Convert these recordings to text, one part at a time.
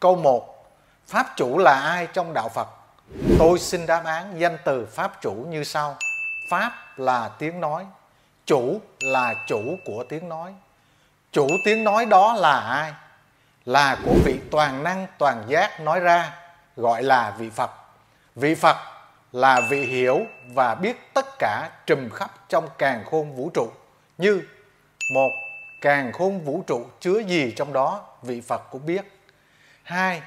Câu 1. Pháp chủ là ai trong đạo Phật? Tôi xin đáp án danh từ Pháp chủ như sau. Pháp là tiếng nói, chủ là chủ của tiếng nói. Chủ tiếng nói đó là ai? Là của vị toàn năng toàn giác nói ra, gọi là vị Phật. Vị Phật là vị hiểu và biết tất cả trùm khắp trong càng khôn vũ trụ như một càng khôn vũ trụ chứa gì trong đó vị Phật cũng biết hai,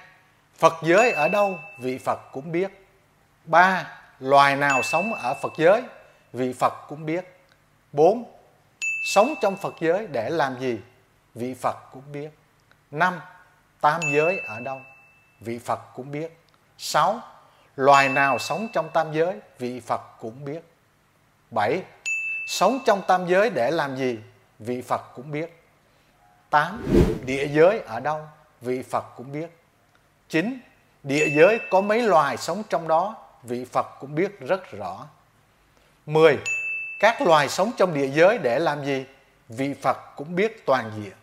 Phật giới ở đâu vị Phật cũng biết ba, loài nào sống ở Phật giới vị Phật cũng biết bốn, sống trong Phật giới để làm gì vị Phật cũng biết năm, tam giới ở đâu vị Phật cũng biết sáu, loài nào sống trong tam giới vị Phật cũng biết 7. Sống trong tam giới để làm gì vị Phật cũng biết 8. Địa giới ở đâu vị Phật cũng biết 9. Địa giới có mấy loài sống trong đó vị Phật cũng biết rất rõ 10. Các loài sống trong địa giới để làm gì vị Phật cũng biết toàn diện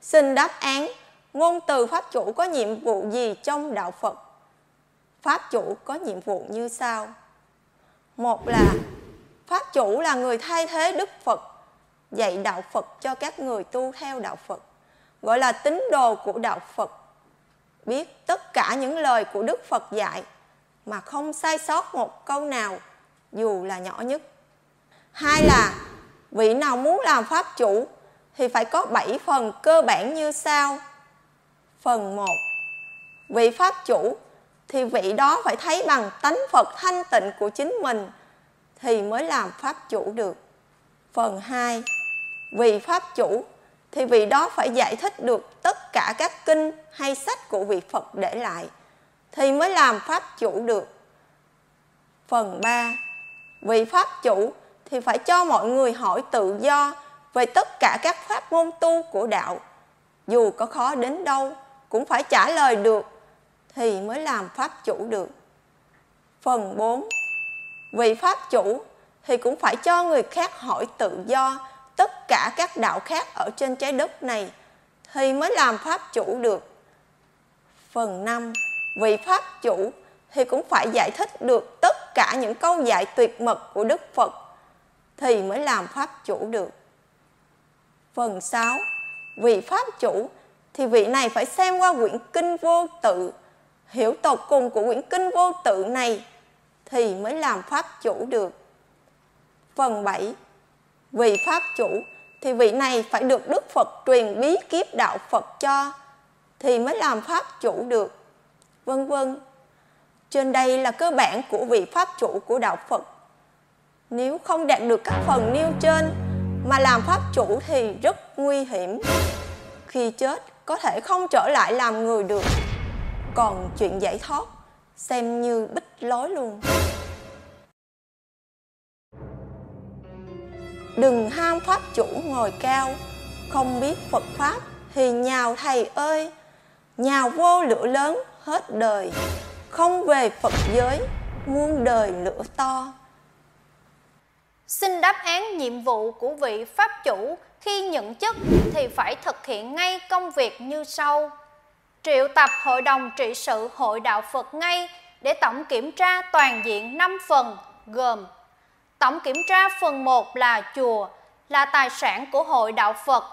Xin đáp án Ngôn từ Pháp chủ có nhiệm vụ gì trong Đạo Phật? Pháp chủ có nhiệm vụ như sau. Một là Pháp chủ là người thay thế Đức Phật, dạy đạo Phật cho các người tu theo đạo Phật, gọi là tín đồ của đạo Phật. Biết tất cả những lời của Đức Phật dạy, mà không sai sót một câu nào, dù là nhỏ nhất. Hai là, vị nào muốn làm pháp chủ thì phải có bảy phần cơ bản như sau. Phần 1. Vị pháp chủ thì vị đó phải thấy bằng tánh Phật thanh tịnh của chính mình thì mới làm pháp chủ được. Phần 2. Vị pháp chủ thì vị đó phải giải thích được tất cả các kinh hay sách của vị Phật để lại, thì mới làm pháp chủ được. Phần 3. Vị pháp chủ thì phải cho mọi người hỏi tự do về tất cả các pháp môn tu của đạo. Dù có khó đến đâu, cũng phải trả lời được, thì mới làm pháp chủ được. Phần 4. Vị pháp chủ thì cũng phải cho người khác hỏi tự do tất cả các đạo khác ở trên trái đất này thì mới làm pháp chủ được. Phần 5. Vị pháp chủ thì cũng phải giải thích được tất cả những câu dạy tuyệt mật của Đức Phật thì mới làm pháp chủ được. Phần 6. Vị pháp chủ thì vị này phải xem qua quyển kinh vô tự, hiểu tột cùng của quyển kinh vô tự này thì mới làm pháp chủ được. Phần 7 vị pháp chủ, thì vị này phải được Đức Phật truyền bí kiếp đạo Phật cho, thì mới làm pháp chủ được. Vân vân. Trên đây là cơ bản của vị pháp chủ của đạo Phật. Nếu không đạt được các phần nêu trên mà làm pháp chủ thì rất nguy hiểm. Khi chết, có thể không trở lại làm người được còn chuyện giải thoát, xem như bích lối luôn đừng ham pháp chủ ngồi cao. Không biết phật pháp thì nhào thầy ơi. Nhào vô lửa lớn hết đời. Không về phật giới, muôn đời lửa to. Xin đáp án nhiệm vụ của vị pháp chủ. Khi nhận chức thì phải thực hiện ngay công việc như sau. Triệu tập Hội đồng trị sự Hội Đạo Phật ngay để tổng kiểm tra toàn diện 5 phần, gồm Tổng kiểm tra phần 1 là chùa, là tài sản của Hội Đạo Phật.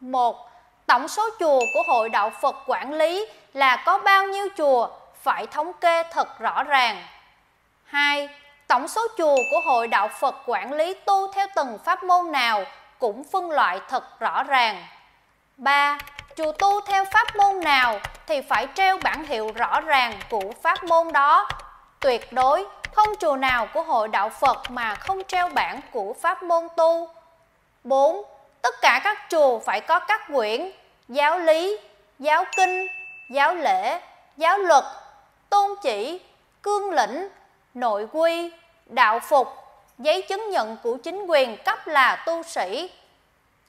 1. Tổng số chùa của Hội Đạo Phật quản lý là có bao nhiêu chùa, phải thống kê thật rõ ràng. 2. Tổng số chùa của Hội Đạo Phật quản lý tu theo từng pháp môn nào cũng phân loại thật rõ ràng. 3 chùa tu theo pháp môn nào thì phải treo bản hiệu rõ ràng của pháp môn đó. Tuyệt đối không chùa nào của hội đạo Phật mà không treo bảng của pháp môn tu. 4. Tất cả các chùa phải có các quyển giáo lý, giáo kinh, giáo lễ, giáo luật, tôn chỉ, cương lĩnh, nội quy, đạo phục, giấy chứng nhận của chính quyền cấp là tu sĩ.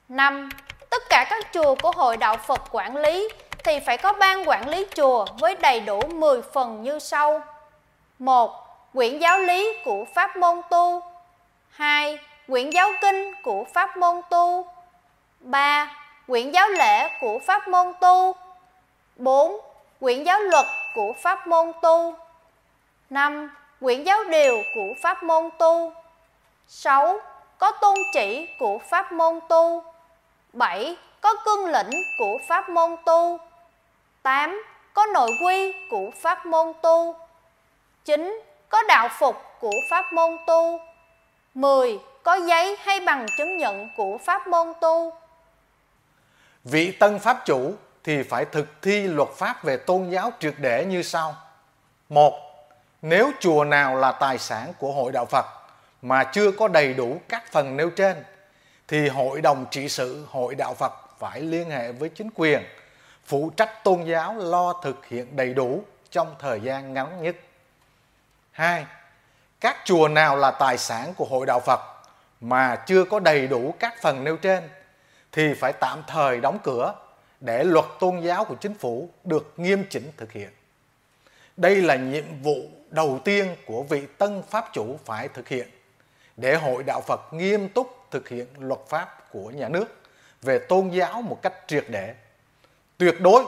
5. Tất cả các chùa của hội đạo Phật quản lý thì phải có ban quản lý chùa với đầy đủ 10 phần như sau. 1. Quyển giáo lý của pháp môn tu. 2. Quyển giáo kinh của pháp môn tu. 3. Quyển giáo lễ của pháp môn tu. 4. quyển giáo luật của pháp môn tu 5. Quyển giáo điều của pháp môn tu 6. Có tôn chỉ của pháp môn tu 7. Có cương lĩnh của pháp môn tu 8. Có nội quy của pháp môn tu 9. Có đạo phục của pháp môn tu 10. Có giấy hay bằng chứng nhận của pháp môn tu Vị tân pháp chủ thì phải thực thi luật pháp về tôn giáo triệt để như sau. Một, nếu chùa nào là tài sản của hội đạo Phật mà chưa có đầy đủ các phần nêu trên thì hội đồng trị sự hội đạo Phật phải liên hệ với chính quyền phụ trách tôn giáo lo thực hiện đầy đủ trong thời gian ngắn nhất. Hai, các chùa nào là tài sản của hội đạo Phật mà chưa có đầy đủ các phần nêu trên thì phải tạm thời đóng cửa để luật tôn giáo của chính phủ được nghiêm chỉnh thực hiện. Đây là nhiệm vụ đầu tiên của vị tân pháp chủ phải thực hiện để hội đạo Phật nghiêm túc thực hiện luật pháp của nhà nước về tôn giáo một cách triệt để. Tuyệt đối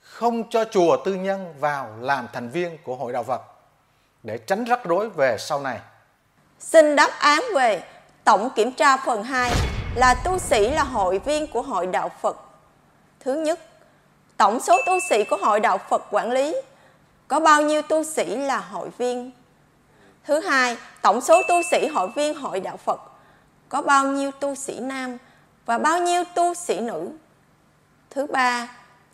không cho chùa tư nhân vào làm thành viên của hội đạo Phật để tránh rắc rối về sau này. Xin đáp án về tổng kiểm tra phần 2 là tu sĩ là hội viên của hội đạo Phật. Thứ nhất, tổng số tu sĩ của hội đạo Phật quản lý có bao nhiêu tu sĩ là hội viên? Thứ hai, tổng số tu sĩ hội viên hội đạo Phật có bao nhiêu tu sĩ nam và bao nhiêu tu sĩ nữ? Thứ ba,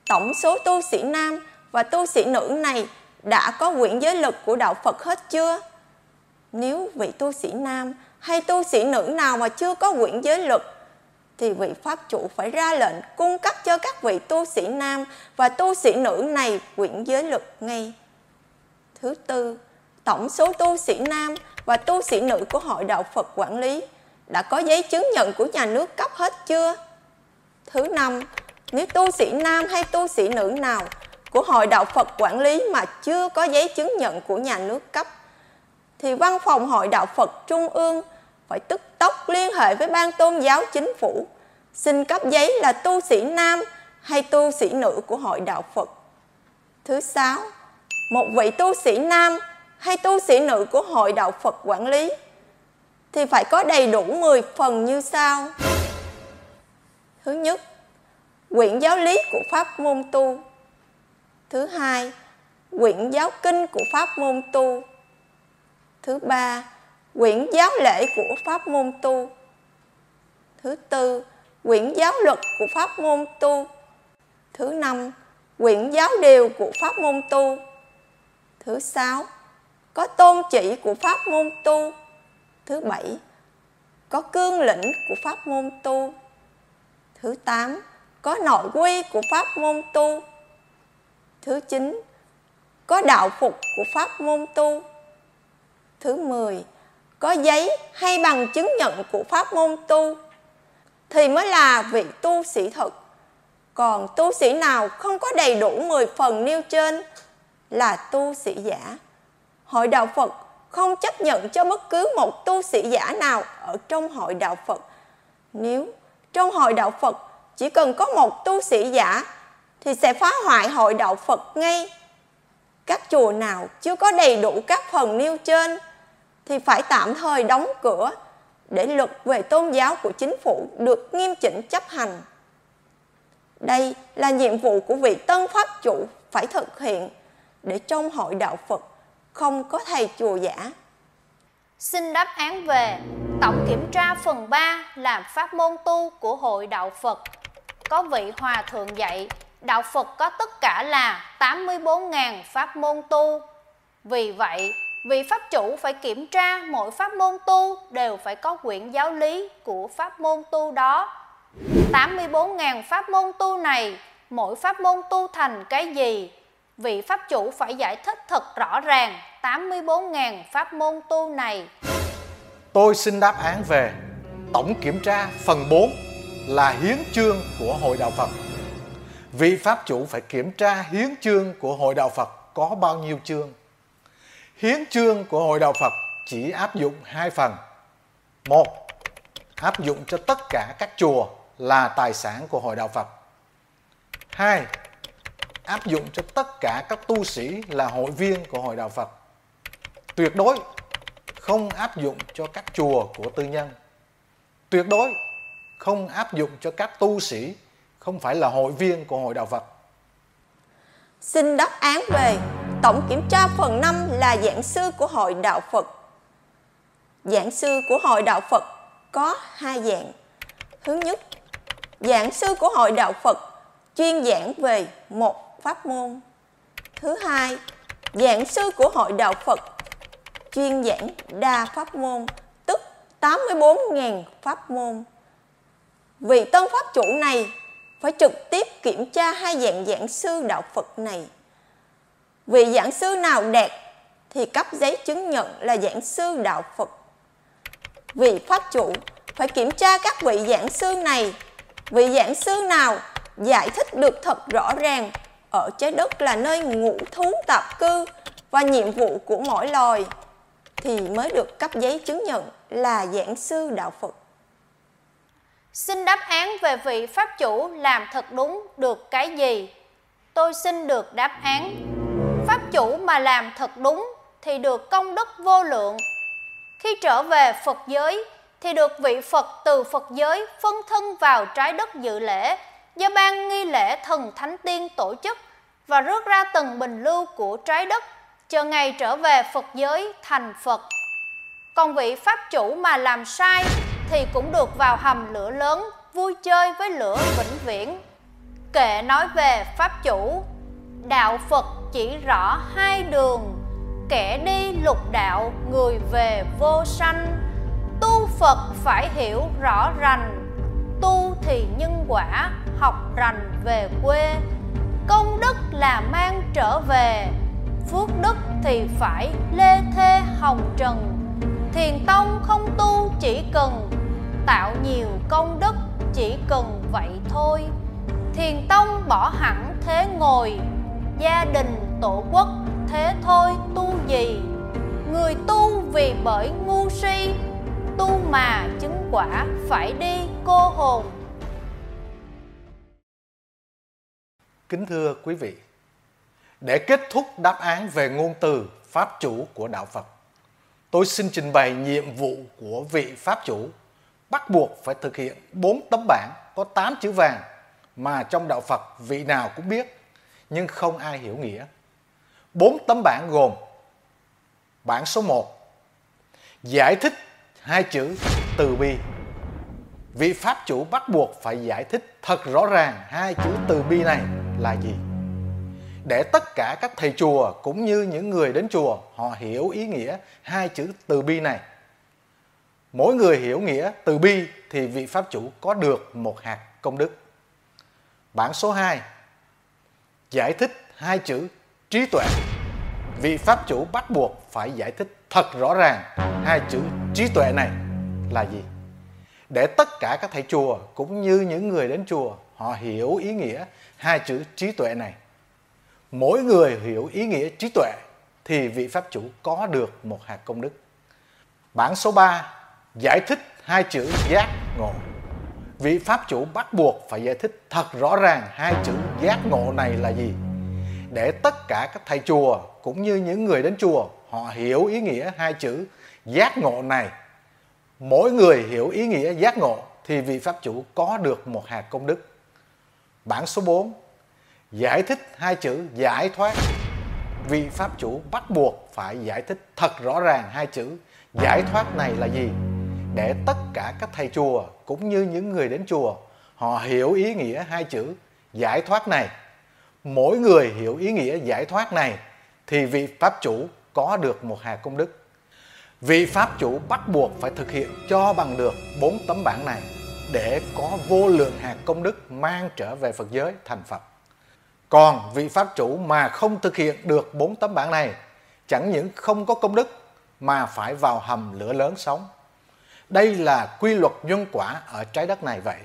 tổng số tu sĩ nam và tu sĩ nữ này đã có quyển giới lực của đạo Phật hết chưa? Nếu vị tu sĩ nam hay tu sĩ nữ nào mà chưa có quyển giới lực thì vị pháp chủ phải ra lệnh cung cấp cho các vị tu sĩ nam và tu sĩ nữ này quyển giới lực ngay. Thứ tư, tổng số tu sĩ nam và tu sĩ nữ của hội đạo Phật quản lý đã có giấy chứng nhận của nhà nước cấp hết chưa? Thứ năm, nếu tu sĩ nam hay tu sĩ nữ nào của hội đạo Phật quản lý mà chưa có giấy chứng nhận của nhà nước cấp thì văn phòng hội đạo Phật Trung ương phải tức tốc liên hệ với ban tôn giáo chính phủ xin cấp giấy là tu sĩ nam hay tu sĩ nữ của hội đạo Phật. Thứ sáu, một vị tu sĩ nam hay tu sĩ nữ của hội đạo Phật quản lý thì phải có đầy đủ 10 phần như sau. Thứ nhất, quyển giáo lý của pháp môn tu. Thứ hai, quyển giáo kinh của pháp môn tu. Thứ ba, quyển giáo lễ của pháp môn tu. Thứ tư, quyển giáo luật của pháp môn tu. Thứ năm, quyển giáo điều của pháp môn tu. Thứ sáu, có tôn chỉ của pháp môn tu. Thứ bảy, có cương lĩnh của pháp môn tu. Thứ tám, có nội quy của pháp môn tu. Thứ chín, có đạo phục của pháp môn tu. Thứ mười, có giấy hay bằng chứng nhận của pháp môn tu thì mới là vị tu sĩ thực. Còn tu sĩ nào không có đầy đủ 10 phần nêu trên là tu sĩ giả. Hội đạo Phật không chấp nhận cho bất cứ một tu sĩ giả nào ở trong hội đạo Phật. Nếu trong hội đạo Phật chỉ cần có một tu sĩ giả thì sẽ phá hoại hội đạo Phật ngay. Các chùa nào chưa có đầy đủ các phần nêu trên thì phải tạm thời đóng cửa để luật về tôn giáo của chính phủ được nghiêm chỉnh chấp hành. Đây là nhiệm vụ của vị tân pháp chủ phải thực hiện để trong hội đạo Phật không có thầy chùa giả. Xin đáp án về Tổng kiểm tra phần 3 làm pháp môn tu của hội đạo Phật. Có vị hòa thượng dạy, đạo Phật có tất cả là 84.000 pháp môn tu. Vì vậy, vị pháp chủ phải kiểm tra mỗi pháp môn tu đều phải có quyển giáo lý của pháp môn tu đó. 84.000 pháp môn tu này, mỗi pháp môn tu thành cái gì? Vị pháp chủ phải giải thích thật rõ ràng 84.000 pháp môn tu này. Tôi xin đáp án về tổng kiểm tra phần 4 là hiến chương của Hội Đạo Phật. Vị pháp chủ phải kiểm tra hiến chương của Hội Đạo Phật có bao nhiêu chương hiến chương của Hội Đạo Phật chỉ áp dụng hai phần. Một, áp dụng cho tất cả các chùa là tài sản của Hội Đạo Phật. Hai, áp dụng cho tất cả các tu sĩ là hội viên của hội đạo Phật. Tuyệt đối không áp dụng cho các chùa của tư nhân. Tuyệt đối không áp dụng cho các tu sĩ không phải là hội viên của hội đạo Phật. Xin đáp án về tổng kiểm tra phần 5 là giảng sư của hội đạo Phật. Giảng sư của hội đạo Phật có hai dạng. Thứ nhất, giảng sư của hội đạo Phật chuyên giảng về một pháp môn. Thứ hai, giảng sư của hội đạo Phật chuyên giảng đa pháp môn, tức 84.000 pháp môn. Vị tân pháp chủ này phải trực tiếp kiểm tra hai dạng giảng sư đạo Phật này. Vị giảng sư nào đạt thì cấp giấy chứng nhận là giảng sư đạo Phật. Vị pháp chủ phải kiểm tra các vị giảng sư này. Vị giảng sư nào giải thích được thật rõ ràng ở trái đất là nơi ngũ thú tạp cư và nhiệm vụ của mỗi loài thì mới được cấp giấy chứng nhận là giảng sư đạo Phật. Xin đáp án về vị Pháp chủ làm thật đúng được cái gì? Tôi xin được đáp án. Pháp chủ mà làm thật đúng thì được công đức vô lượng. Khi trở về Phật giới thì được vị Phật từ Phật giới phân thân vào trái đất dự lễ, do ban nghi lễ thần thánh tiên tổ chức và rước ra từng bình lưu của trái đất, chờ ngày trở về Phật giới thành Phật. Còn vị Pháp chủ mà làm sai thì cũng được vào hầm lửa lớn vui chơi với lửa vĩnh viễn. Kệ nói về Pháp chủ, đạo Phật chỉ rõ hai đường, kẻ đi lục đạo, người về vô sanh. Tu Phật phải hiểu rõ rành, tu thì nhân quả, học rành về quê. Công đức là mang trở về, phước đức thì phải lê thê hồng trần. Thiền tông không tu chỉ cần tạo nhiều công đức, chỉ cần vậy thôi. Thiền tông bỏ hẳn thế ngồi, gia đình tổ quốc thế thôi, tu gì? Người tu vì bởi ngu si, tu mà chứng quả phải đi, cô hồn. Kính thưa quý vị, để kết thúc đáp án về ngôn từ pháp chủ của đạo phật, tôi xin trình bày nhiệm vụ của vị pháp chủ bắt buộc phải thực hiện bốn tấm bảng có 8 chữ vàng mà trong đạo Phật vị nào cũng biết, nhưng không ai hiểu nghĩa. bốn tấm bảng gồm Bảng số 1 Giải thích hai chữ từ bi Vị Pháp chủ bắt buộc phải giải thích thật rõ ràng hai chữ từ bi này là gì để tất cả các thầy chùa cũng như những người đến chùa, họ hiểu ý nghĩa hai chữ từ bi này mỗi người hiểu nghĩa từ bi thì vị pháp chủ có được một hạt công đức. Bản số 2 Giải thích hai chữ trí tuệ Vị pháp chủ bắt buộc phải giải thích thật rõ ràng hai chữ trí tuệ này là gì. Để tất cả các thầy chùa cũng như những người đến chùa, họ hiểu ý nghĩa hai chữ trí tuệ này. Mỗi người hiểu ý nghĩa trí tuệ thì vị pháp chủ có được một hạt công đức. Bản số 3 giải thích hai chữ giác ngộ. Vị pháp chủ bắt buộc phải giải thích thật rõ ràng hai chữ giác ngộ này là gì. Để tất cả các thầy chùa cũng như những người đến chùa, họ hiểu ý nghĩa hai chữ giác ngộ này. Mỗi người hiểu ý nghĩa giác ngộ thì vị pháp chủ có được một hạt công đức. Bản số 4 giải thích hai chữ giải thoát. Vị pháp chủ bắt buộc phải giải thích thật rõ ràng hai chữ giải thoát này là gì để tất cả các thầy chùa cũng như những người đến chùa họ hiểu ý nghĩa hai chữ giải thoát này. Mỗi người hiểu ý nghĩa giải thoát này thì vị pháp chủ có được một hạt công đức. Vị pháp chủ bắt buộc phải thực hiện cho bằng được bốn tấm bản này để có vô lượng hạt công đức mang trở về Phật giới thành Phật. Còn vị pháp chủ mà không thực hiện được bốn tấm bản này chẳng những không có công đức mà phải vào hầm lửa lớn sống đây là quy luật nhân quả ở trái đất này vậy.